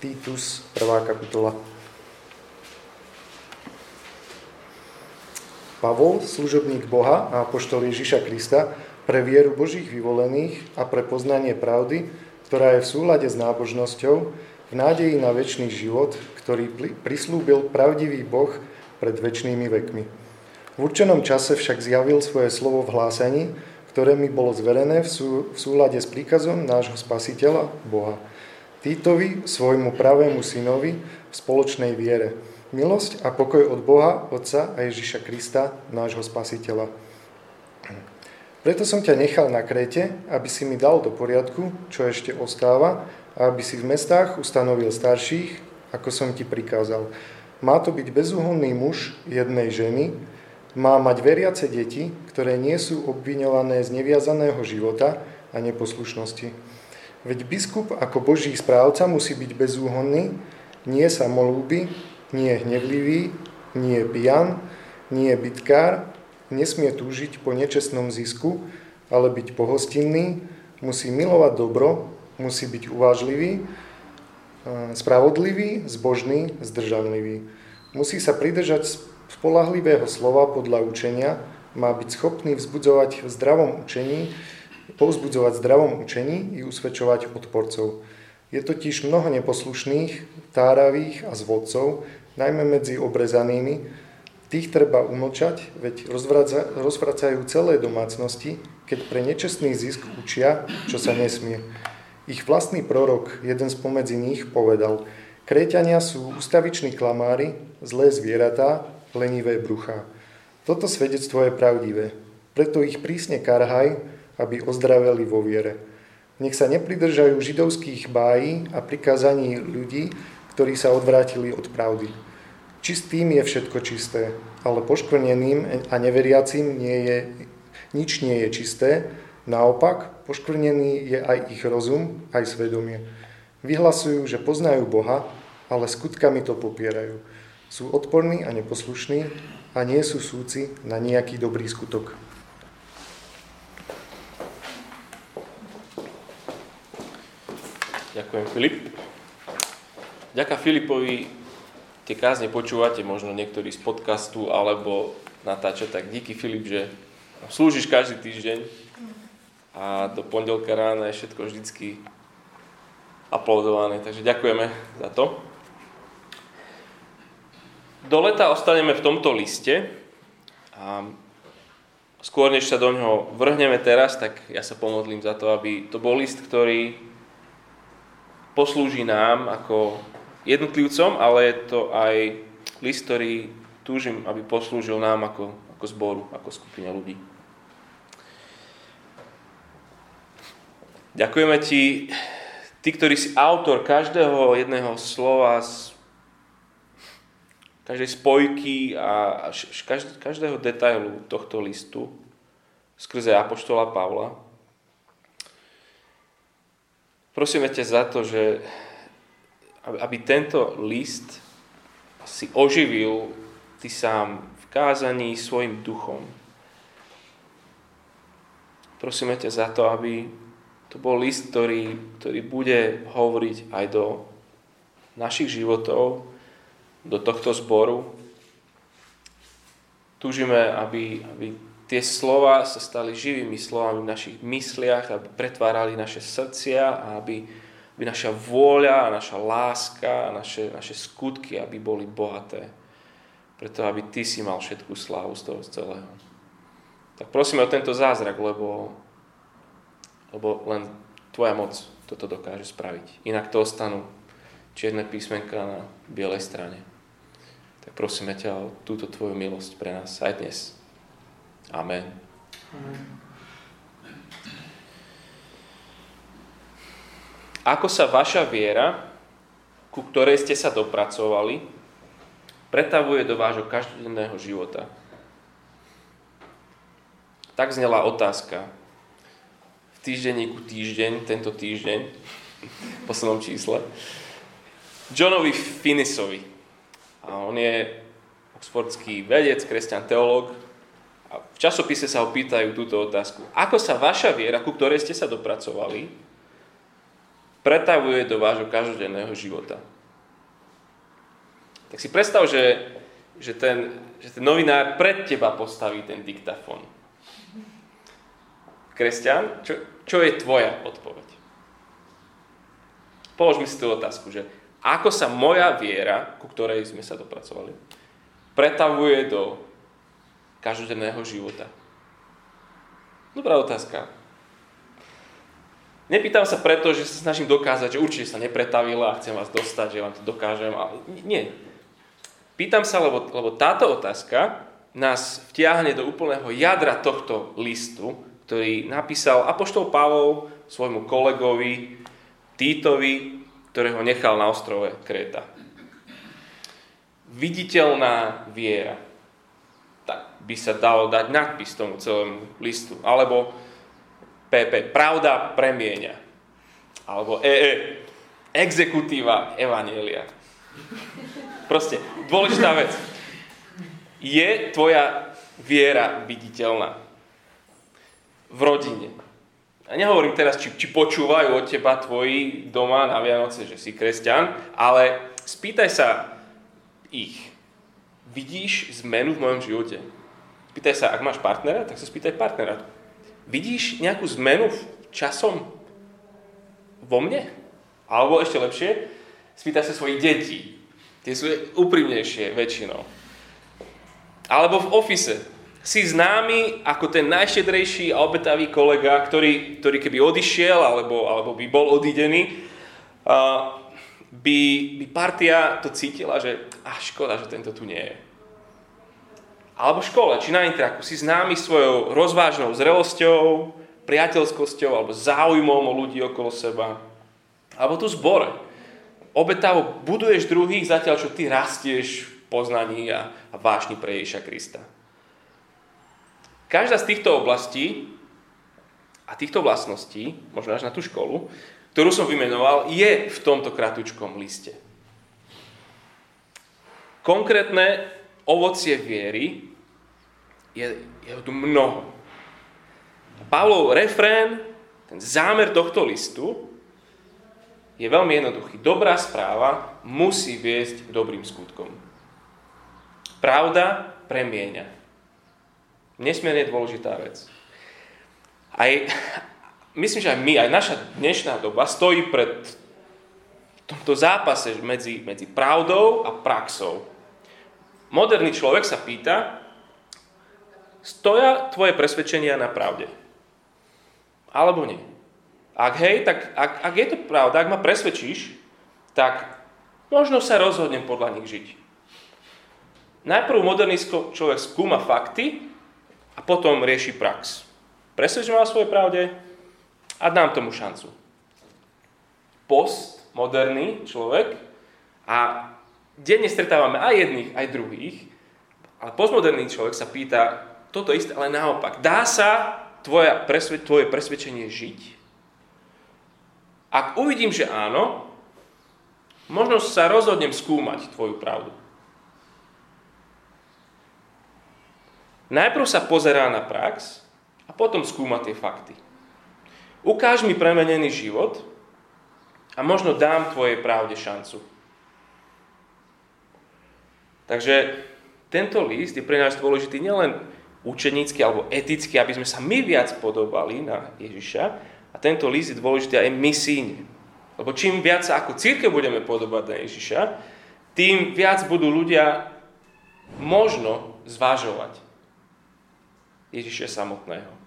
Titus, 1. kapitola. Pavol, služobník Boha a apoštol Ježiša Krista, pre vieru Božích vyvolených a pre poznanie pravdy, ktorá je v súlade s nábožnosťou, v nádeji na väčší život, ktorý prislúbil pravdivý Boh pred väčšnými vekmi. V určenom čase však zjavil svoje slovo v hlásaní, ktoré mi bolo zverené v súlade s príkazom nášho spasiteľa, Boha. Týtovi, svojmu pravému synovi, v spoločnej viere. Milosť a pokoj od Boha, Otca a Ježiša Krista, nášho spasiteľa. Preto som ťa nechal na Kréte, aby si mi dal do poriadku, čo ešte ostáva, a aby si v mestách ustanovil starších, ako som ti prikázal. Má to byť bezúhonný muž jednej ženy, má mať veriace deti, ktoré nie sú obviňované z neviazaného života a neposlušnosti Veď biskup ako Boží správca musí byť bezúhonný, nie samolúby, nie hnevlivý, nie pijan, nie bytkár, nesmie túžiť po nečestnom zisku, ale byť pohostinný, musí milovať dobro, musí byť uvážlivý, spravodlivý, zbožný, zdržanlivý. Musí sa pridržať spolahlivého slova podľa učenia, má byť schopný vzbudzovať v zdravom učení, povzbudzovať zdravom učení i usvedčovať odporcov. Je totiž mnoho neposlušných, táravých a zvodcov, najmä medzi obrezanými. Tých treba umlčať, veď rozvracajú celé domácnosti, keď pre nečestný zisk učia, čo sa nesmie. Ich vlastný prorok, jeden spomedzi nich, povedal, Kréťania sú ustaviční klamári, zlé zvieratá, lenivé bruchá. Toto svedectvo je pravdivé. Preto ich prísne karhaj, aby ozdraveli vo viere. Nech sa nepridržajú židovských bájí a prikázaní ľudí, ktorí sa odvrátili od pravdy. Čistým je všetko čisté, ale poškvrneným a neveriacím nie je, nič nie je čisté, naopak poškvrnený je aj ich rozum, aj svedomie. Vyhlasujú, že poznajú Boha, ale skutkami to popierajú. Sú odporní a neposlušní a nie sú súci na nejaký dobrý skutok. Ďakujem, Filip. Ďaká Filipovi tie kázne počúvate možno niektorí z podcastu alebo natáča, tak díky Filip, že slúžiš každý týždeň a do pondelka rána je všetko vždycky aplaudované, takže ďakujeme za to. Do leta ostaneme v tomto liste a skôr než sa do ňoho vrhneme teraz, tak ja sa pomodlím za to, aby to bol list, ktorý poslúži nám ako jednotlivcom, ale je to aj list, ktorý túžim, aby poslúžil nám ako, ako zboru, ako skupina ľudí. Ďakujeme ti, ty, ktorý si autor každého jedného slova, každej spojky a každého detailu tohto listu skrze Apoštola Pavla. Prosíme ťa za to, že aby tento list si oživil ty sám v kázaní svojim duchom. Prosíme ťa za to, aby to bol list, ktorý, ktorý bude hovoriť aj do našich životov, do tohto zboru. Túžime, aby, aby tie slova sa stali živými slovami v našich mysliach, aby pretvárali naše srdcia a aby, aby naša vôľa naša láska naše, naše skutky, aby boli bohaté. Preto, aby Ty si mal všetku slávu z toho celého. Tak prosíme o tento zázrak, lebo, lebo len Tvoja moc toto dokáže spraviť. Inak to ostanú čierne písmenka na bielej strane. Tak prosíme ťa o túto Tvoju milosť pre nás aj dnes. Amen. Ako sa vaša viera, ku ktorej ste sa dopracovali, pretavuje do vášho každodenného života? Tak znela otázka v týždenníku týždeň, tento týždeň, v poslednom čísle, Johnovi Finisovi. A on je oxfordský vedec, kresťan teológ, časopise sa ho túto otázku. Ako sa vaša viera, ku ktorej ste sa dopracovali, pretavuje do vášho každodenného života. Tak si predstav, že, že, ten, že ten novinár pred teba postaví ten diktafón. Kresťan, čo, čo je tvoja odpoveď? Polož mi si tú otázku, že ako sa moja viera, ku ktorej sme sa dopracovali, pretavuje do každodenného života? Dobrá otázka. Nepýtam sa preto, že sa snažím dokázať, že určite sa nepretavila a chcem vás dostať, že vám to dokážem. Ale nie. Pýtam sa, lebo, lebo táto otázka nás vtiahne do úplného jadra tohto listu, ktorý napísal Apoštol Pavol svojmu kolegovi Týtovi, ktorého nechal na ostrove Kréta. Viditeľná viera. Tak by sa dalo dať nadpis tomu celému listu. Alebo PP, pravda premieňa. Alebo EE, exekutíva Evanielia. Proste, dôležitá vec. Je tvoja viera viditeľná v rodine. A nehovorím teraz, či, či počúvajú od teba tvoji doma na Vianoce, že si kresťan, ale spýtaj sa ich. Vidíš zmenu v mojom živote? Spýtaj sa, ak máš partnera, tak sa spýtaj partnera Vidíš nejakú zmenu časom vo mne? Alebo ešte lepšie, spýtaj sa svojich detí. Tie sú úprimnejšie väčšinou. Alebo v ofise. Si známy ako ten najštedrejší a obetavý kolega, ktorý, ktorý keby odišiel alebo, alebo by bol odidený, uh, by, by partia to cítila, že a škoda, že tento tu nie je alebo v škole, či na intraku, si známy svojou rozvážnou zrelosťou, priateľskosťou alebo záujmom o ľudí okolo seba. Alebo tu zbore. Obetavo buduješ druhých, zatiaľ čo ty rastieš v poznaní a, a vášni pre Ježiša Krista. Každá z týchto oblastí a týchto vlastností, možno až na tú školu, ktorú som vymenoval, je v tomto kratučkom liste. Konkrétne ovocie viery je, je tu mnoho. Pavlov refrén, ten zámer tohto listu je veľmi jednoduchý. Dobrá správa musí viesť dobrým skutkom. Pravda premieňa. Nesmierne dôležitá vec. Aj, myslím, že aj my, aj naša dnešná doba stojí pred tomto zápase medzi, medzi pravdou a praxou. Moderný človek sa pýta, stoja tvoje presvedčenia na pravde? Alebo nie? Ak hej, tak ak, ak je to pravda, ak ma presvedčíš, tak možno sa rozhodnem podľa nich žiť. Najprv moderný človek skúma fakty a potom rieši prax. Presvedčím o svojej pravde a dám tomu šancu. Post, moderný človek a denne stretávame aj jedných, aj druhých, ale postmoderný človek sa pýta, toto isté, ale naopak. Dá sa tvoja presve, tvoje presvedčenie žiť? Ak uvidím, že áno, možno sa rozhodnem skúmať tvoju pravdu. Najprv sa pozerá na prax a potom skúma tie fakty. Ukáž mi premenený život a možno dám tvojej pravde šancu. Takže tento list je pre nás dôležitý nielen učenícky alebo eticky, aby sme sa my viac podobali na Ježiša. A tento list je dôležitý aj misíne. Lebo čím viac sa ako církev budeme podobať na Ježiša, tým viac budú ľudia možno zvážovať Ježiša samotného.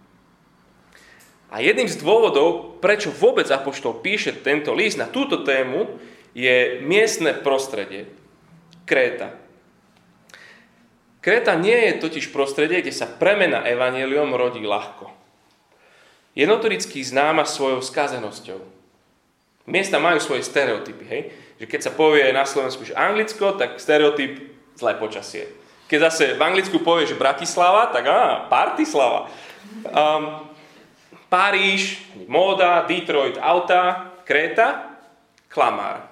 A jedným z dôvodov, prečo vôbec Apoštol píše tento list na túto tému, je miestne prostredie. Kréta. Kreta nie je totiž prostredie, kde sa premena evaneliom rodí ľahko. Je notoricky známa svojou skazenosťou. Miesta majú svoje stereotypy, hej? Že keď sa povie na Slovensku, že Anglicko, tak stereotyp zlé počasie. Keď zase v Anglicku povie, že Bratislava, tak á, Partislava. Um, Paríž, móda, Detroit, auta, Kréta, klamár.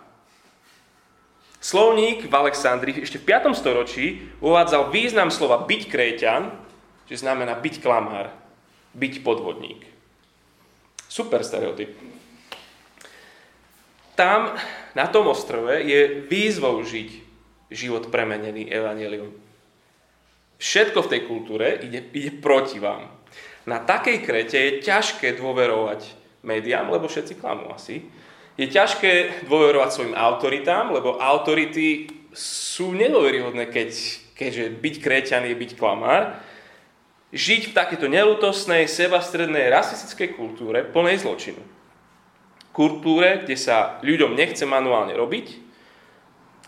Slovník v Alexandrii ešte v 5. storočí uvádzal význam slova byť kréťan, že znamená byť klamár, byť podvodník. Super stereotyp. tam, na tom ostrove, je výzvou žiť život premenený evanelium. Všetko v tej kultúre ide, ide proti vám. Na takej krete je ťažké dôverovať médiám, lebo všetci klamú asi. Je ťažké dôverovať svojim autoritám, lebo autority sú nedôveryhodné, keď, keďže byť kréťan je byť klamár. Žiť v takéto nelutosnej, sebastrednej, rasistickej kultúre plnej zločinu. Kultúre, kde sa ľuďom nechce manuálne robiť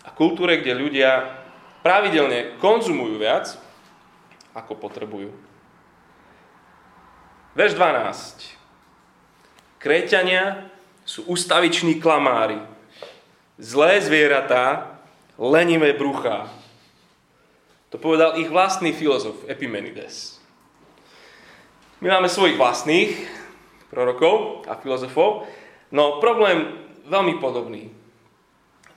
a kultúre, kde ľudia pravidelne konzumujú viac, ako potrebujú. Verš 12. Kréťania sú ustaviční klamári, zlé zvieratá, lenivé bruchá. To povedal ich vlastný filozof Epimenides. My máme svojich vlastných prorokov a filozofov, No problém veľmi podobný.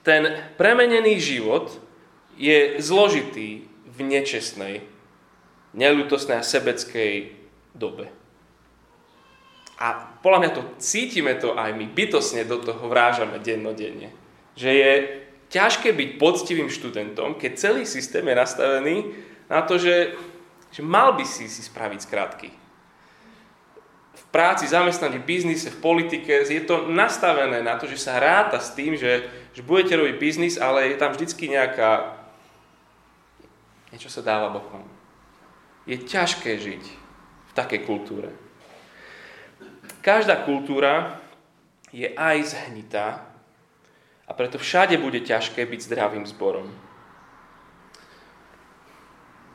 Ten premenený život je zložitý v nečestnej, nelutosnej a sebeckej dobe. A podľa mňa to cítime to aj my, bytosne do toho vrážame dennodenne. Že je ťažké byť poctivým študentom, keď celý systém je nastavený na to, že, že mal by si si spraviť skratky práci, zamestnaní, biznise, v politike, je to nastavené na to, že sa ráta s tým, že, že budete robiť biznis, ale je tam vždycky nejaká... Niečo sa dáva bokom. Je ťažké žiť v takej kultúre. Každá kultúra je aj zhnitá a preto všade bude ťažké byť zdravým zborom.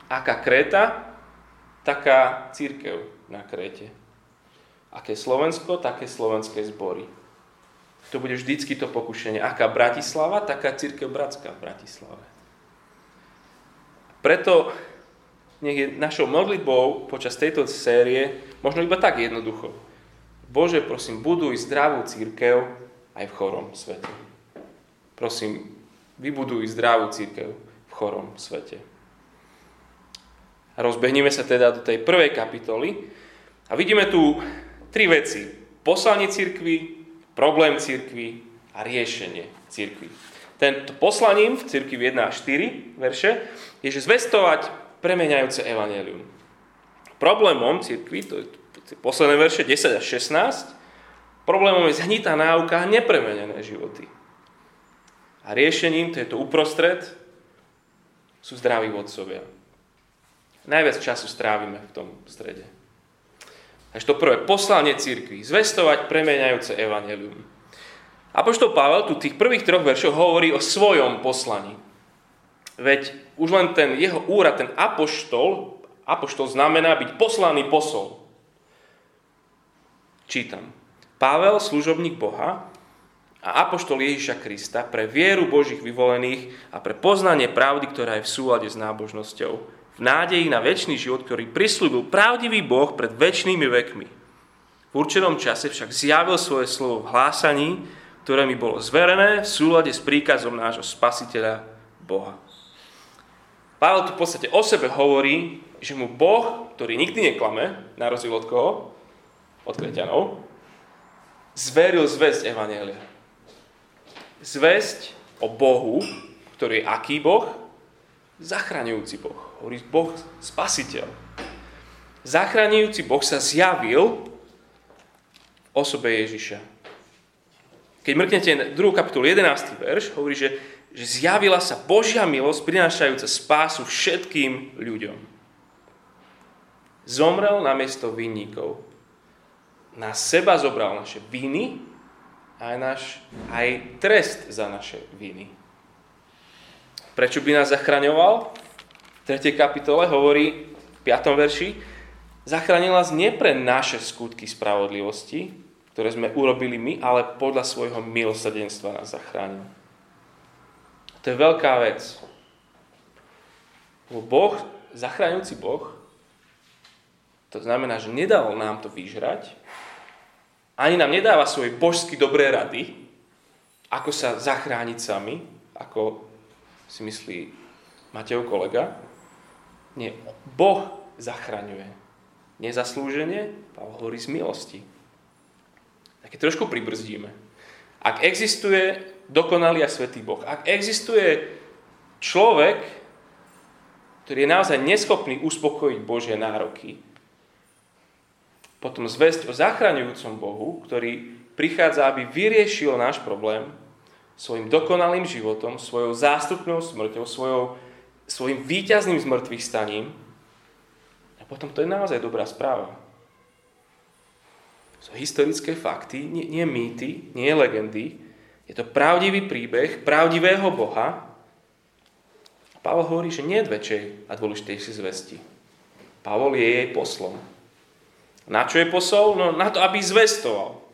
Aká Kréta, taká církev na Kréte. Aké Slovensko, také slovenské zbory. To bude vždycky to pokušenie. Aká Bratislava, taká církev bratská v Bratislave. Preto nech je našou modlitbou počas tejto série možno iba tak jednoducho. Bože, prosím, buduj zdravú církev aj v chorom svete. Prosím, vybuduj zdravú církev v chorom svete. A rozbehneme sa teda do tej prvej kapitoly a vidíme tu Tri veci. Poslanie cirkvi, problém cirkvi a riešenie cirkvi. Tento poslaním v cirkvi 1 a 4 verše je, že zvestovať premeniajúce evanelium. Problémom cirkvi, to je posledné verše 10 až 16, problémom je zhnitá náuka a nepremenené životy. A riešením, to je to uprostred, sú zdraví vodcovia. Najviac času strávime v tom strede. Takže to prvé, poslanie církvy, zvestovať premeniajúce evanelium. A poštol Pavel tu tých prvých troch veršov hovorí o svojom poslaní. Veď už len ten jeho úrad, ten apoštol, apoštol znamená byť poslaný posol. Čítam. Pavel, služobník Boha a apoštol Ježiša Krista pre vieru Božích vyvolených a pre poznanie pravdy, ktorá je v súlade s nábožnosťou v nádeji na väčší život, ktorý prislúbil pravdivý Boh pred väčšnými vekmi. V určenom čase však zjavil svoje slovo v hlásaní, ktoré mi bolo zverené v súlade s príkazom nášho spasiteľa Boha. Pavel tu v podstate o sebe hovorí, že mu Boh, ktorý nikdy neklame, na rozdiel od koho? Od kreťanov, zveril zväzť Evanielia. Zväzť o Bohu, ktorý je aký Boh? Zachraňujúci Boh hovorí Boh spasiteľ. Zachraňujúci Boh sa zjavil v osobe Ježiša. Keď mrknete na 2. kapitolu 11. verš, hovorí, že, že zjavila sa Božia milosť, prinášajúca spásu všetkým ľuďom. Zomrel na miesto vinníkov. Na seba zobral naše viny a aj, náš, aj trest za naše viny. Prečo by nás zachraňoval? 3. kapitole hovorí v 5. verši, zachránil nás nie pre naše skutky spravodlivosti, ktoré sme urobili my, ale podľa svojho milosrdenstva nás zachránil. To je veľká vec. Boh, zachráňujúci Boh, to znamená, že nedal nám to vyžrať, ani nám nedáva svoje božsky dobré rady, ako sa zachrániť sami, ako si myslí Mateo kolega, nie, Boh zachraňuje. Nezaslúženie, Pavel hovorí z milosti. Tak trošku pribrzdíme. Ak existuje dokonalý a svetý Boh, ak existuje človek, ktorý je naozaj neschopný uspokojiť Božie nároky, potom zväzť o zachraňujúcom Bohu, ktorý prichádza, aby vyriešil náš problém svojim dokonalým životom, svojou zástupnou smrťou, svojou, svojim víťazným zmrtvých staním. A potom to je naozaj dobrá správa. Sú historické fakty, nie, nie mýty, nie legendy. Je to pravdivý príbeh pravdivého Boha. Pavol hovorí, že nie je väčšej a dôležitejšej zvesti. Pavol je jej poslom. Na čo je posol? No na to, aby zvestoval.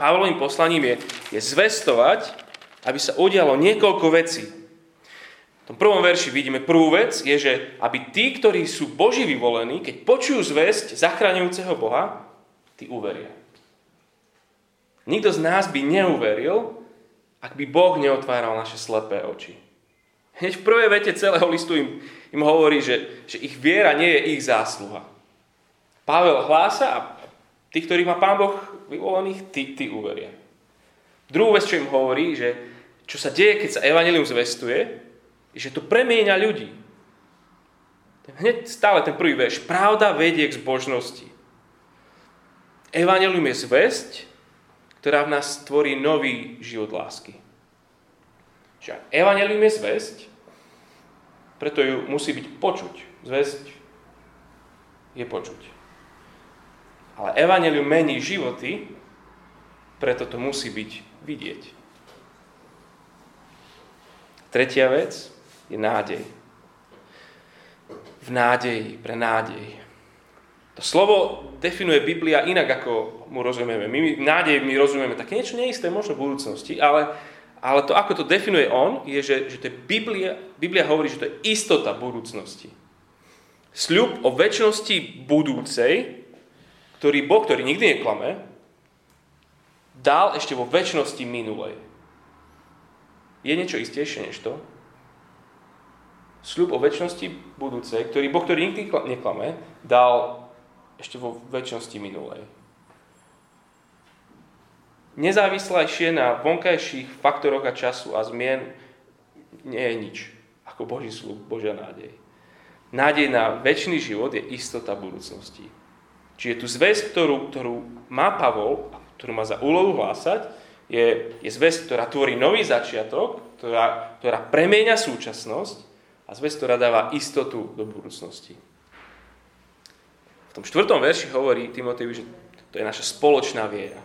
Pavlovým poslaním je, je zvestovať, aby sa udialo niekoľko vecí. V tom prvom verši vidíme prvú vec, je, že aby tí, ktorí sú Boží vyvolení, keď počujú zväzť zachraňujúceho Boha, tí uveria. Nikto z nás by neuveril, ak by Boh neotváral naše slepé oči. Hneď v prvej vete celého listu im, im hovorí, že, že ich viera nie je ich zásluha. Pavel hlása a tí, ktorí má Pán Boh vyvolených, tí, tí uveria. Druhú vec, čo im hovorí, že čo sa deje, keď sa evanelium zvestuje, je, že to premieňa ľudí. Hneď stále ten prvý verš. Pravda vedie k zbožnosti. Evanelium je zväzť, ktorá v nás tvorí nový život lásky. Čiže evanelium je zväzť, preto ju musí byť počuť. Zväzť je počuť. Ale evanelium mení životy, preto to musí byť vidieť. Tretia vec je nádej. V nádeji, pre nádej. To slovo definuje Biblia inak, ako mu rozumieme. My nádej my rozumieme také niečo neisté, možno v budúcnosti, ale, ale to, ako to definuje on, je, že, že to je Biblia, Biblia hovorí, že to je istota budúcnosti. Sľub o väčšnosti budúcej, ktorý Boh, ktorý nikdy neklame, dal ešte vo väčšnosti minulej. Je niečo istejšie než to? Sľub o väčšnosti budúcej, ktorý Boh, ktorý nikdy neklame, dal ešte vo väčšnosti minulej. Nezávislejšie na vonkajších faktoroch a času a zmien nie je nič ako Boží slúb, Božia nádej. Nádej na väčší život je istota budúcnosti. Čiže tú zväzť, ktorú, ktorú má Pavol, ktorú má za úlohu hlásať, je, je zväzť, ktorá tvorí nový začiatok, ktorá, ktorá premenia súčasnosť a zväzť, ktorá dáva istotu do budúcnosti. V tom štvrtom verši hovorí Timoteju, že to je naša spoločná viera.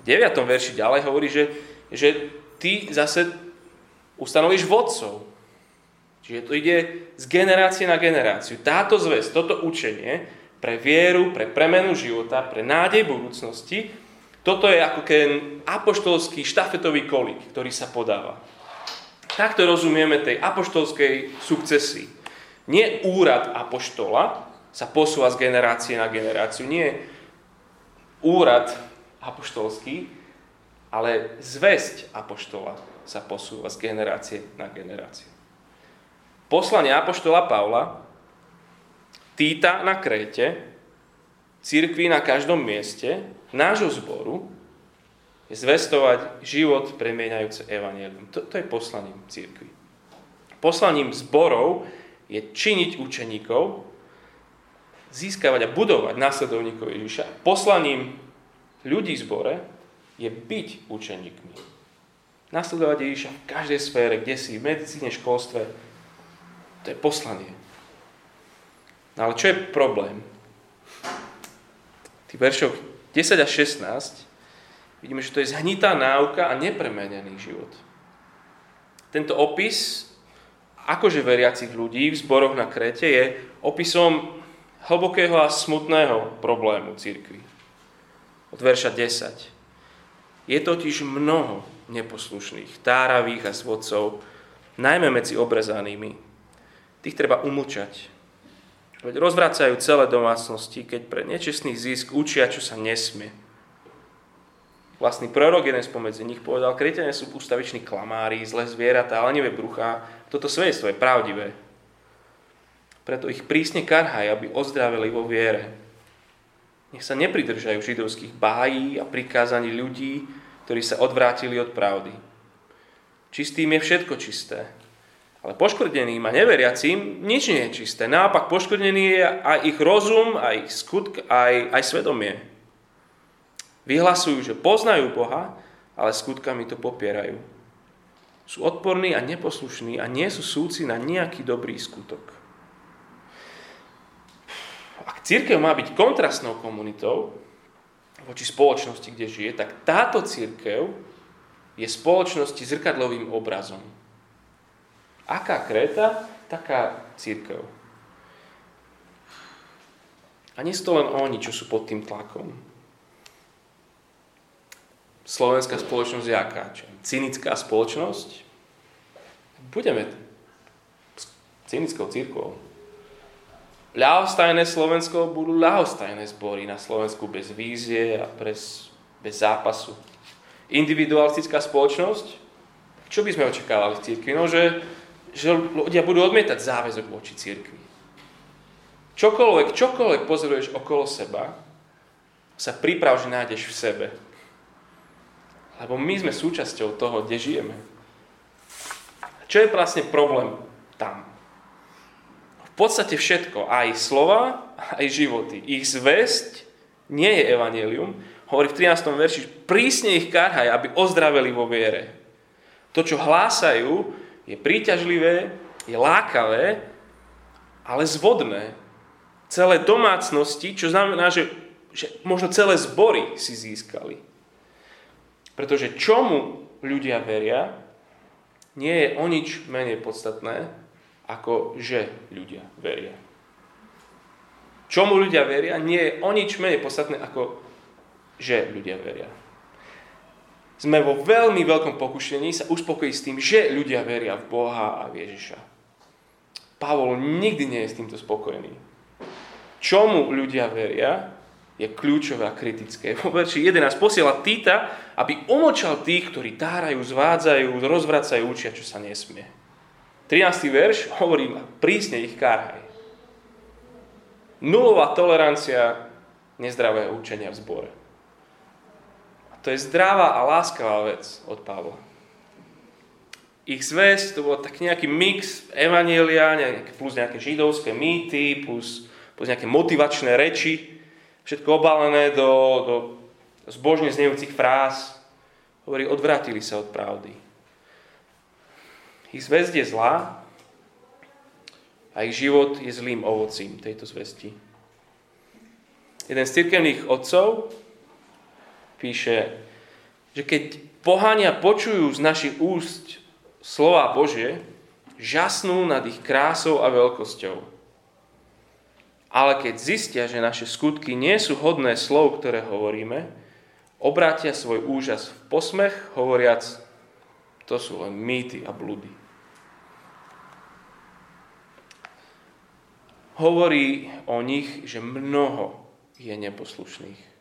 V deviatom verši ďalej hovorí, že, že ty zase ustanovíš vodcov. Čiže to ide z generácie na generáciu. Táto zväz, toto učenie pre vieru, pre premenu života, pre nádej budúcnosti, toto je ako ten apoštolský štafetový kolík, ktorý sa podáva. Takto rozumieme tej apoštolskej sukcesii. Nie úrad apoštola sa posúva z generácie na generáciu. Nie úrad apoštolský, ale zväzť apoštola sa posúva z generácie na generáciu. Poslanie Apoštola Pavla, Týta na Kréte, církvi na každom mieste, nášho zboru, je zvestovať život premieňajúce evanelium. To, to je poslaním církvy. Poslaním zborov je činiť učeníkov, získavať a budovať následovníkov Ježiša. Poslaním ľudí v zbore je byť učeníkmi. Nasledovať Ježiša v každej sfére, kde si, v medicíne, školstve, to je poslanie. No ale čo je problém? Tých veršoch 10 a 16 vidíme, že to je zhnitá náuka a nepremenený život. Tento opis akože veriacich ľudí v zboroch na Krete je opisom hlbokého a smutného problému církvy. Od verša 10. Je totiž mnoho neposlušných, táravých a svodcov, najmä medzi obrezanými, tých treba umlčať. Veď rozvracajú celé domácnosti, keď pre nečestný zisk učia, čo sa nesmie. Vlastný prorok, jeden spomedzi nich, povedal, kretene sú ústaviční klamári, zlé zvieratá, ale nevie bruchá. Toto svedectvo je pravdivé. Preto ich prísne karhaj, aby ozdravili vo viere. Nech sa nepridržajú židovských bájí a prikázaní ľudí, ktorí sa odvrátili od pravdy. Čistým je všetko čisté. Ale poškvrdeným a neveriacím nič nie je čisté. Naopak poškvrdený je aj ich rozum, aj ich skutk, aj, aj svedomie. Vyhlasujú, že poznajú Boha, ale skutkami to popierajú. Sú odporní a neposlušní a nie sú súci na nejaký dobrý skutok. Ak církev má byť kontrastnou komunitou voči spoločnosti, kde žije, tak táto církev je spoločnosti zrkadlovým obrazom. Aká kréta, taká církev. A nie sú to len oni, čo sú pod tým tlakom. Slovenská spoločnosť je aká? Čo? Cynická spoločnosť? Budeme cynickou církvou ľahostajné Slovensko budú ľahostajné zbory na Slovensku bez vízie a bez, bez zápasu. Individualistická spoločnosť? Čo by sme očakávali v církvi? No, že, že ľudia budú odmietať záväzok voči církvi. Čokoľvek, čokoľvek pozoruješ okolo seba, sa priprav, že nájdeš v sebe. Lebo my sme súčasťou toho, kde žijeme. Čo je vlastne problém tam? podstate všetko, aj slova, aj životy. Ich zväzť nie je evanelium. Hovorí v 13. verši, prísne ich karhaj, aby ozdraveli vo viere. To, čo hlásajú, je príťažlivé, je lákavé, ale zvodné. Celé domácnosti, čo znamená, že, že možno celé zbory si získali. Pretože čomu ľudia veria, nie je o nič menej podstatné, ako že ľudia veria. Čomu ľudia veria, nie je o nič menej podstatné, ako že ľudia veria. Sme vo veľmi veľkom pokušení sa uspokojiť s tým, že ľudia veria v Boha a v Ježiša. Pavol nikdy nie je s týmto spokojný. Čomu ľudia veria, je kľúčové a kritické. Vo verši 11 posiela Týta, aby umočal tých, ktorí tárajú, zvádzajú, rozvracajú, učia, čo sa nesmie. 13. verš hovorí, prísne ich kárhaj. Nulová tolerancia nezdravého učenia v zbore. To je zdravá a láskavá vec od Pavla. Ich zväzť to bol tak nejaký mix evanielia, plus nejaké židovské mýty, plus, plus nejaké motivačné reči, všetko obalené do, do zbožne znejúcich fráz. Hovorí, odvrátili sa od pravdy. Ich zväzť je zlá a ich život je zlým ovocím tejto zvesti. Jeden z cirkevných otcov píše, že keď pohania počujú z našich úst slova Božie, žasnú nad ich krásou a veľkosťou. Ale keď zistia, že naše skutky nie sú hodné slov, ktoré hovoríme, obrátia svoj úžas v posmech, hovoriac, to sú len mýty a blúdy. hovorí o nich, že mnoho je neposlušných.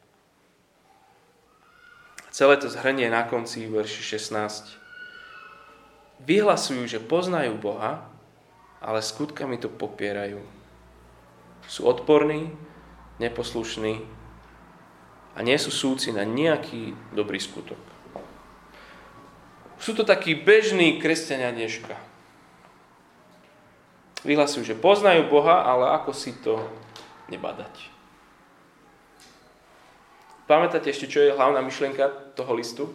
Celé to zhrnie na konci verši 16. Vyhlasujú, že poznajú Boha, ale skutkami to popierajú. Sú odporní, neposlušní a nie sú súci na nejaký dobrý skutok. Sú to takí bežní kresťania dneška Vyhlasujú, že poznajú Boha, ale ako si to nebadať. Pamätáte ešte, čo je hlavná myšlienka toho listu?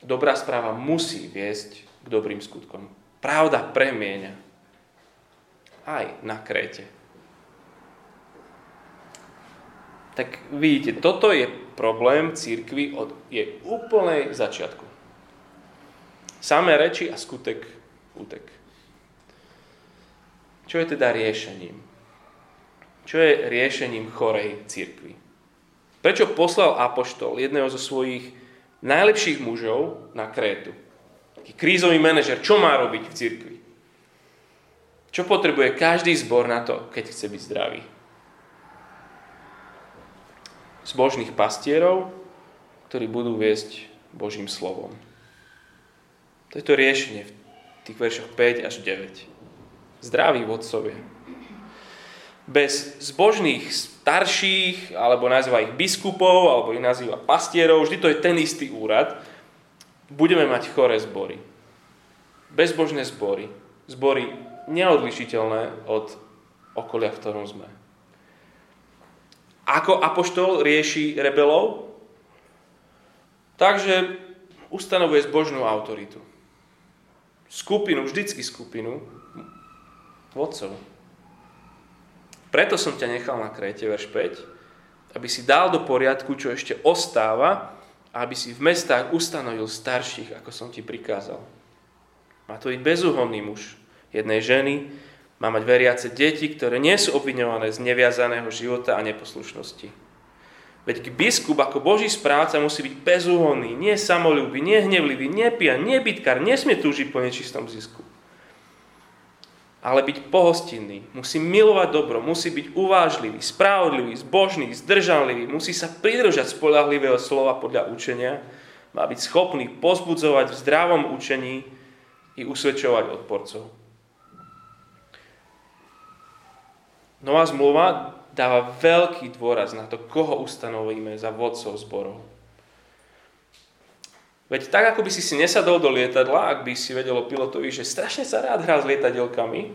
Dobrá správa musí viesť k dobrým skutkom. Pravda premieňa. Aj na Kréte. Tak vidíte, toto je problém církvy od jej úplnej začiatku. Samé reči a skutek útek. Čo je teda riešením? Čo je riešením chorej církvy? Prečo poslal Apoštol jedného zo svojich najlepších mužov na Krétu? Taký krízový manažer, čo má robiť v církvi? Čo potrebuje každý zbor na to, keď chce byť zdravý? Zbožných pastierov, ktorí budú viesť Božím slovom. To je to riešenie v tých veršoch 5 až 9 zdraví vodcovia. Bez zbožných starších, alebo nazýva ich biskupov, alebo ich nazýva pastierov, vždy to je ten istý úrad, budeme mať choré zbory. Bezbožné zbory. Zbory neodlišiteľné od okolia, v ktorom sme. Ako apoštol rieši rebelov? Takže ustanovuje zbožnú autoritu. Skupinu, vždycky skupinu vodcov. Preto som ťa nechal na Kréte, verš 5, aby si dal do poriadku, čo ešte ostáva, a aby si v mestách ustanovil starších, ako som ti prikázal. Má to byť bezúhonný muž jednej ženy, má mať veriace deti, ktoré nie sú obviňované z neviazaného života a neposlušnosti. Veď biskup ako Boží správca musí byť bezúhonný, nie samolúbý, nie hnevlivý, nie pijan, nie bytkár, nesmie túžiť po nečistom zisku ale byť pohostinný, musí milovať dobro, musí byť uvážlivý, spravodlivý, zbožný, zdržanlivý, musí sa pridržať spolahlivého slova podľa učenia, má byť schopný pozbudzovať v zdravom učení i usvedčovať odporcov. Nová zmluva dáva veľký dôraz na to, koho ustanovíme za vodcov zborov. Veď tak, ako by si si nesadol do lietadla, ak by si vedelo pilotovi, že strašne sa rád hrá s lietadielkami,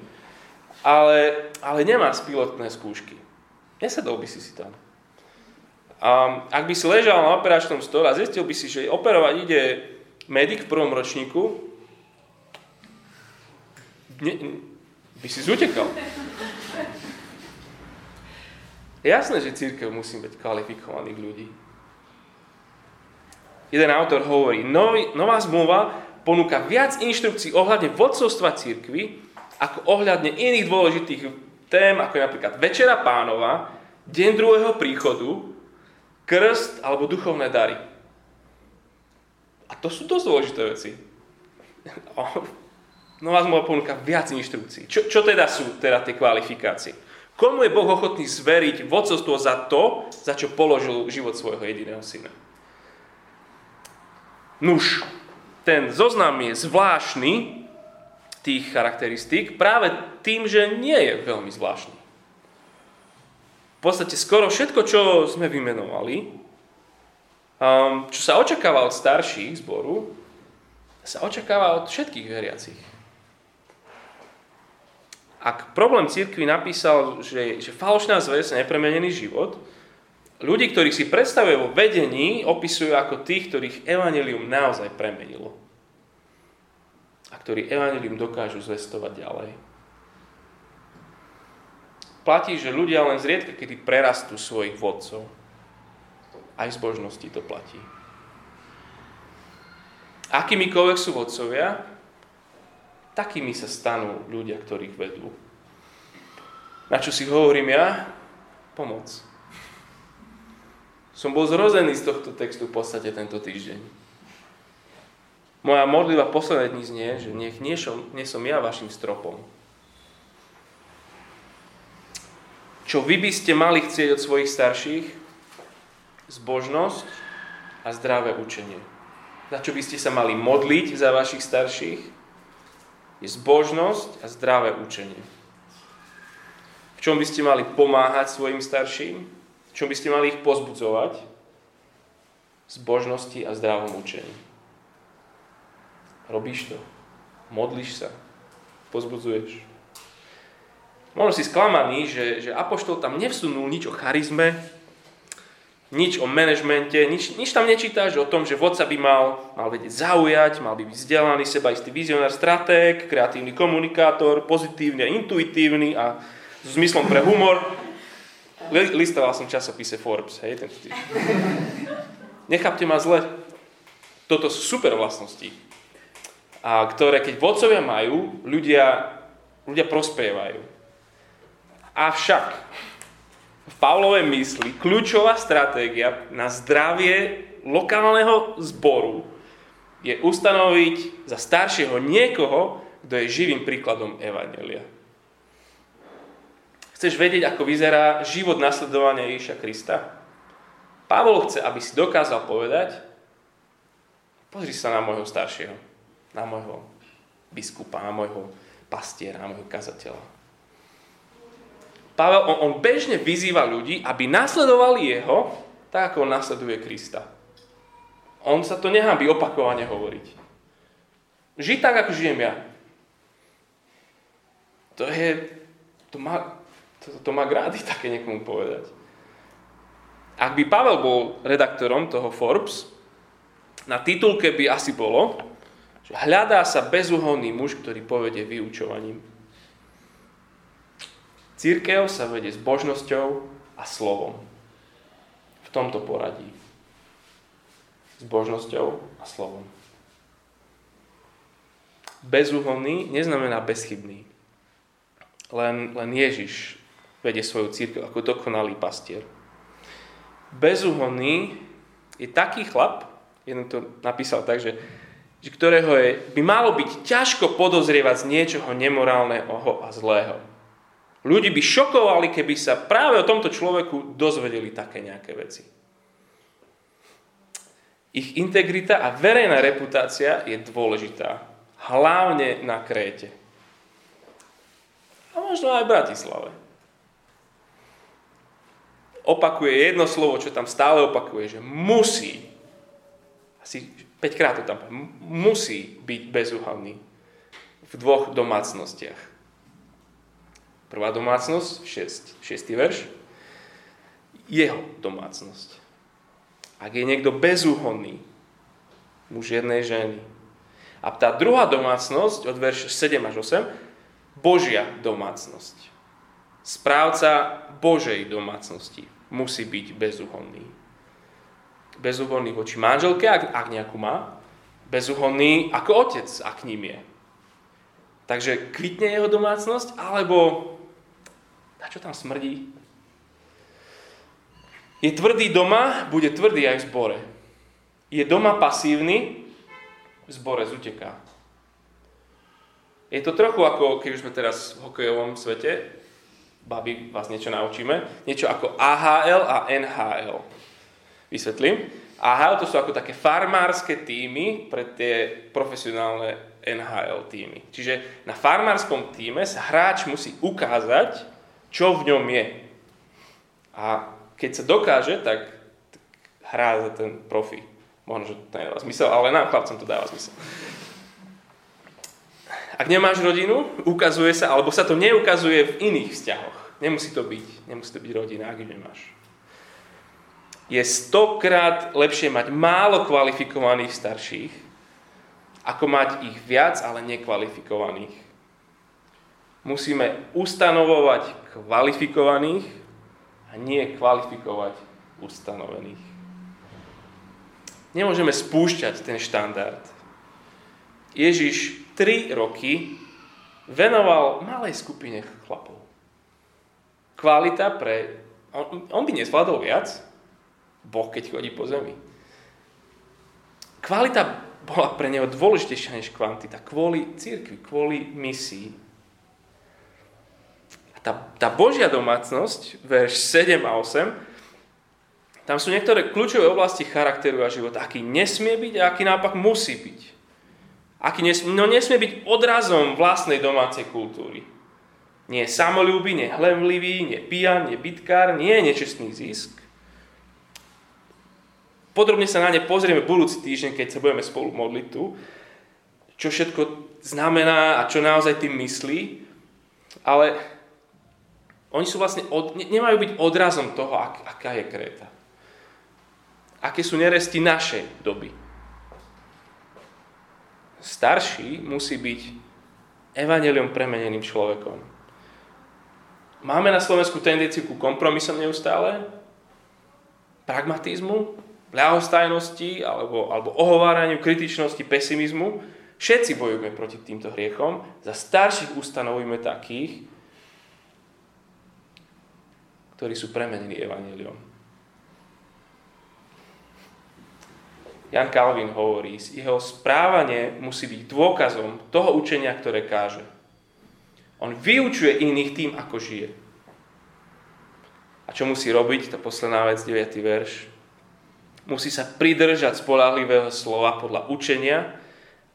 ale, ale nemá pilotné skúšky. Nesadol by si si tam. A ak by si ležal na operačnom stole a zistil by si, že operovať ide medic v prvom ročníku, ne, by si zutekal. Jasné, že církev musí mať kvalifikovaných ľudí. Jeden autor hovorí, nový, nová zmluva ponúka viac inštrukcií ohľadne vodcovstva církvy, ako ohľadne iných dôležitých tém, ako je napríklad Večera pánova, Deň druhého príchodu, krst alebo duchovné dary. A to sú dosť dôležité veci. Nová zmluva ponúka viac inštrukcií. Čo, čo teda sú teda tie kvalifikácie? Komu je Boh ochotný zveriť vodcovstvo za to, za čo položil život svojho jediného syna? Nuž, ten zoznam je zvláštny, tých charakteristík, práve tým, že nie je veľmi zvláštny. V podstate skoro všetko, čo sme vymenovali, um, čo sa očakáva od starších zboru, sa očakáva od všetkých veriacich. Ak problém církvy napísal, že, že falošná zväz nepremenený život, Ľudí, ktorých si predstavuje vo vedení, opisujú ako tých, ktorých evanelium naozaj premenilo. A ktorí evanelium dokážu zvestovať ďalej. Platí, že ľudia len zriedka, kedy prerastú svojich vodcov. Aj z božnosti to platí. Akýmikoľvek sú vodcovia, takými sa stanú ľudia, ktorých vedú. Na čo si hovorím ja? Pomoc. Som bol zrozený z tohto textu v podstate tento týždeň. Moja modlitba posledné dní znie, že nech nie som, nie som ja vašim stropom. Čo vy by ste mali chcieť od svojich starších? Zbožnosť a zdravé učenie. Na čo by ste sa mali modliť za vašich starších? Je zbožnosť a zdravé učenie. V čom by ste mali pomáhať svojim starším? Čom by ste mali ich pozbudzovať? Zbožnosti a zdravom učení. Robíš to. Modlíš sa. Pozbudzuješ. Možno si sklamaný, že, že Apoštol tam nevsunul nič o charizme, nič o manažmente, nič, nič tam nečítaš o tom, že vodca by mal, mal vedieť zaujať, mal by byť vzdelaný, seba istý vizionár, stratég, kreatívny komunikátor, pozitívny a intuitívny a s zmyslom pre humor listoval som časopise Forbes, hej, tento týždeň. Nechápte ma zle. Toto sú super vlastnosti, a ktoré keď vodcovia majú, ľudia, ľudia prospievajú. Avšak v Pavlovej mysli kľúčová stratégia na zdravie lokálneho zboru je ustanoviť za staršieho niekoho, kto je živým príkladom Evangelia. Chceš vedieť, ako vyzerá život nasledovania Ježiša Krista? Pavol chce, aby si dokázal povedať, pozri sa na môjho staršieho, na môjho biskupa, na môjho pastiera, na môjho kazateľa. Pavel, on, on bežne vyzýva ľudí, aby nasledovali jeho, tak ako on nasleduje Krista. On sa to nechá by opakovane hovoriť. Žiť tak, ako žijem ja. To je, to má, to, to má grády také niekomu povedať. Ak by Pavel bol redaktorom toho Forbes, na titulke by asi bolo, že hľadá sa bezúhonný muž, ktorý povedie vyučovaním. Církev sa vedie s božnosťou a slovom. V tomto poradí. S božnosťou a slovom. Bezúhonný neznamená bezchybný. Len, len Ježiš vedie svoju církev ako dokonalý pastier. Bezúhonný je taký chlap, jeden to napísal tak, že, že ktorého je, by malo byť ťažko podozrievať z niečoho nemorálneho a zlého. Ľudí by šokovali, keby sa práve o tomto človeku dozvedeli také nejaké veci. Ich integrita a verejná reputácia je dôležitá. Hlavne na Kréte. A možno aj v Bratislave. Opakuje jedno slovo, čo tam stále opakuje, že musí. Asi 5 krát to tam musí byť bezúhavný v dvoch domácnostiach. Prvá domácnosť, 6, 6. verš. Jeho domácnosť. Ak je niekto bezúhonný, muž jednej ženy. A tá druhá domácnosť, od verš 7 až 8, Božia domácnosť. Správca Božej domácnosti musí byť bezúhonný. Bezúhonný voči manželke, ak, ak nejakú má. Bezúhonný ako otec, ak ním je. Takže kvitne jeho domácnosť, alebo a čo tam smrdí? Je tvrdý doma, bude tvrdý aj v zbore. Je doma pasívny, v zbore zuteká. Je to trochu ako, keď už sme teraz v hokejovom svete, babi, vás niečo naučíme, niečo ako AHL a NHL. Vysvetlím. AHL to sú ako také farmárske týmy pre tie profesionálne NHL týmy. Čiže na farmárskom týme sa hráč musí ukázať, čo v ňom je. A keď sa dokáže, tak, tak hrá za ten profi. Možno, že to nedáva zmysel, ale nám chlapcom to dáva zmysel. Ak nemáš rodinu, ukazuje sa, alebo sa to neukazuje v iných vzťahoch. Nemusí to byť, nemusí to byť rodina, ak ju nemáš. Je stokrát lepšie mať málo kvalifikovaných starších, ako mať ich viac, ale nekvalifikovaných musíme ustanovovať kvalifikovaných a nie kvalifikovať ustanovených. Nemôžeme spúšťať ten štandard. Ježiš 3 roky venoval malej skupine chlapov. Kvalita pre... On, on by nezvládol viac, Boh keď chodí po zemi. Kvalita bola pre neho dôležitejšia než kvantita. Kvôli církvi, kvôli misii, tá, tá Božia domácnosť, verš 7 a 8, tam sú niektoré kľúčové oblasti charakteru a života, aký nesmie byť a aký naopak musí byť. Aký nesmie, no nesmie byť odrazom vlastnej domácej kultúry. Nie je samolúby, nie hlemlivý, nie pijan, nie bitkár, nie nečestný zisk. Podrobne sa na ne pozrieme budúci týždeň, keď sa budeme spolu modliť tu, čo všetko znamená a čo naozaj tým myslí. Ale oni sú vlastne od, nemajú byť odrazom toho, ak, aká je Kréta. Aké sú neresti našej doby. Starší musí byť evaneliom premeneným človekom. Máme na Slovensku tendenciu ku kompromisom neustále, pragmatizmu, ľahostajnosti alebo, alebo ohováraniu, kritičnosti, pesimizmu. Všetci bojujeme proti týmto hriechom. Za starších ustanovujeme takých, ktorí sú premenení evaníliom. Jan Calvin hovorí, jeho správanie musí byť dôkazom toho učenia, ktoré káže. On vyučuje iných tým, ako žije. A čo musí robiť? Tá posledná vec, 9. verš. Musí sa pridržať spolahlivého slova podľa učenia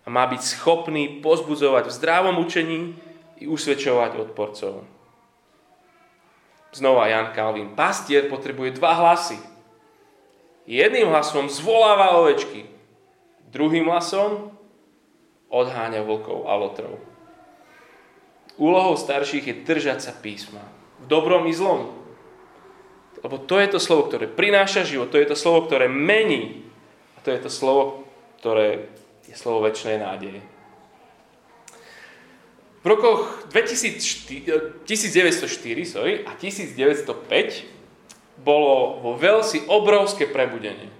a má byť schopný pozbudzovať v zdravom učení i usvedčovať odporcov. Znova Jan Kalvin. Pastier potrebuje dva hlasy. Jedným hlasom zvoláva ovečky, druhým hlasom odháňa vlkov a lotrov. Úlohou starších je držať sa písma. V dobrom i zlom. Lebo to je to slovo, ktoré prináša život, to je to slovo, ktoré mení. A to je to slovo, ktoré je slovo väčšnej nádeje. V rokoch 2004, 1904 sorry, a 1905 bolo vo Velsi obrovské prebudenie.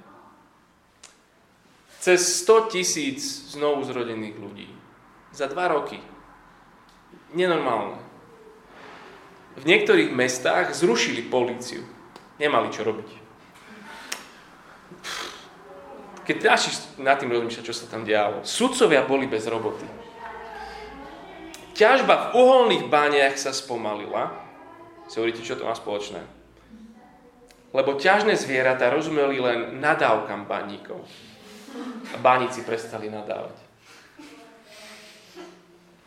Cez 100 tisíc znovu zrodených ľudí. Za dva roky. Nenormálne. V niektorých mestách zrušili políciu. Nemali čo robiť. Keď začneš nad tým rozmýšľať, čo sa tam dialo. Sudcovia boli bez roboty. Ťažba v uholných bániach sa spomalila. Si hovoríte, čo to má spoločné? Lebo ťažné zvieratá rozumeli len nadávkam baníkov. A bánici prestali nadávať.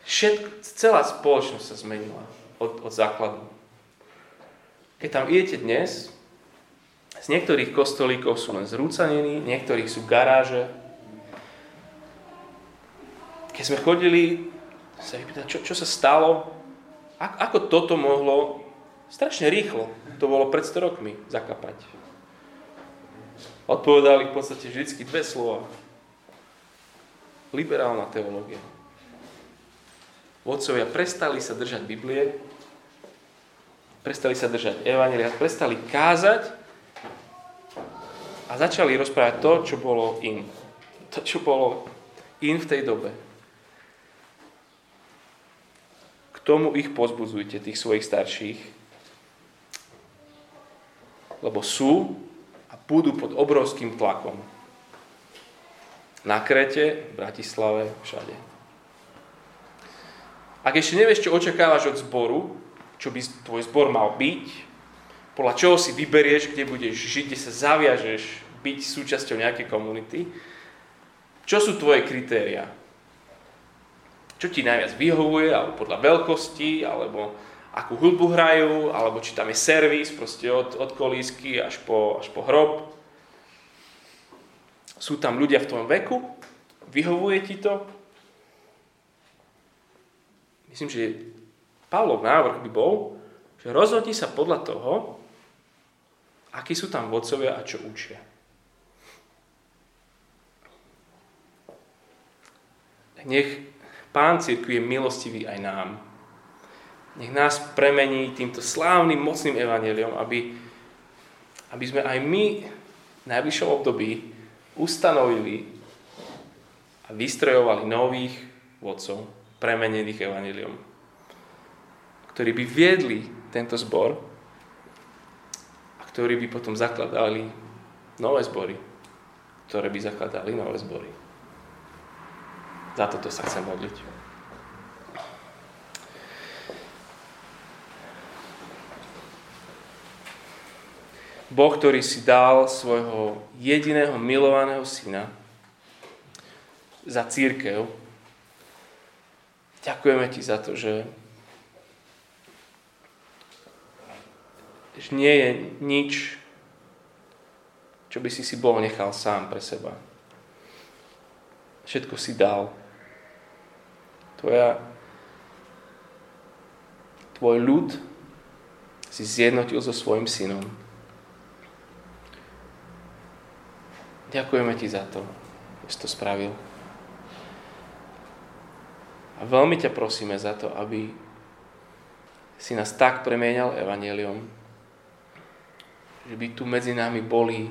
Všetko, celá spoločnosť sa zmenila od, od základu. Keď tam idete dnes, z niektorých kostolíkov sú len zrúcanení, niektorých sú garáže. Keď sme chodili sa vypýtať, čo, čo sa stalo, ako, ako toto mohlo strašne rýchlo, to bolo pred 100 rokmi, zakapať. Odpovedali v podstate vždy dve slova. Liberálna teológia. Vodcovia prestali sa držať Biblie, prestali sa držať Evangelia, prestali kázať a začali rozprávať to, čo bolo in. To, čo bolo in v tej dobe. tomu ich pozbudzujte, tých svojich starších, lebo sú a budú pod obrovským tlakom. Na Krete, v Bratislave, všade. Ak ešte nevieš, čo očakávaš od zboru, čo by tvoj zbor mal byť, podľa čoho si vyberieš, kde budeš žiť, kde sa zaviažeš byť súčasťou nejakej komunity, čo sú tvoje kritéria? čo ti najviac vyhovuje, alebo podľa veľkosti, alebo akú hudbu hrajú, alebo či tam je servis, proste od, od kolísky až po, až po hrob. Sú tam ľudia v tom veku? Vyhovuje ti to? Myslím, že Pavlov návrh by bol, že rozhodni sa podľa toho, akí sú tam vodcovia a čo učia. Nech Pán církvi je milostivý aj nám. Nech nás premení týmto slávnym, mocným evaneliom, aby, aby sme aj my v najbližšom období ustanovili a vystrojovali nových vodcov, premenených evaneliom, ktorí by viedli tento zbor a ktorí by potom zakladali nové zbory, ktoré by zakladali nové zbory. Za toto sa chcem modliť. Boh, ktorý si dal svojho jediného milovaného syna za církev, ďakujeme ti za to, že, nie je nič, čo by si si Boh nechal sám pre seba. Všetko si dal tvoja, tvoj ľud si zjednotil so svojim synom. Ďakujeme ti za to, že si to spravil. A veľmi ťa prosíme za to, aby si nás tak premienial evaneliom, že by tu medzi nami boli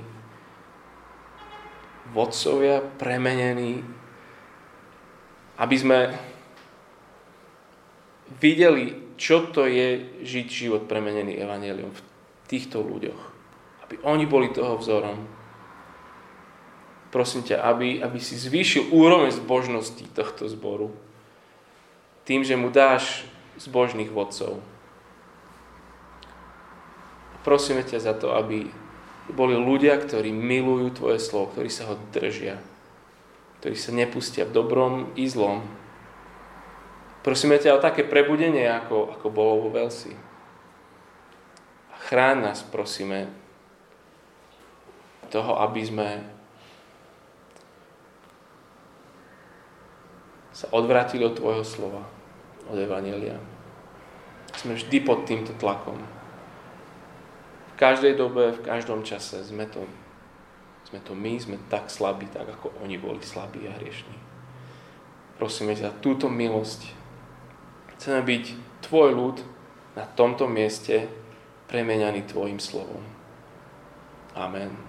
vodcovia premenení, aby sme videli, čo to je žiť život premenený evanelium v týchto ľuďoch. Aby oni boli toho vzorom. Prosím ťa, aby, aby si zvýšil úroveň zbožnosti tohto zboru tým, že mu dáš zbožných vodcov. Prosíme ťa za to, aby boli ľudia, ktorí milujú Tvoje slovo, ktorí sa ho držia, ktorí sa nepustia v dobrom i zlom, Prosíme ťa o také prebudenie, ako, ako bolo vo Velsi. chráň nás, prosíme, toho, aby sme sa odvrátili od Tvojho slova, od Evanelia. Sme vždy pod týmto tlakom. V každej dobe, v každom čase sme to, sme to my, sme tak slabí, tak ako oni boli slabí a hriešní. Prosíme za túto milosť. Chceme byť Tvoj ľud na tomto mieste premenianý Tvojim slovom. Amen.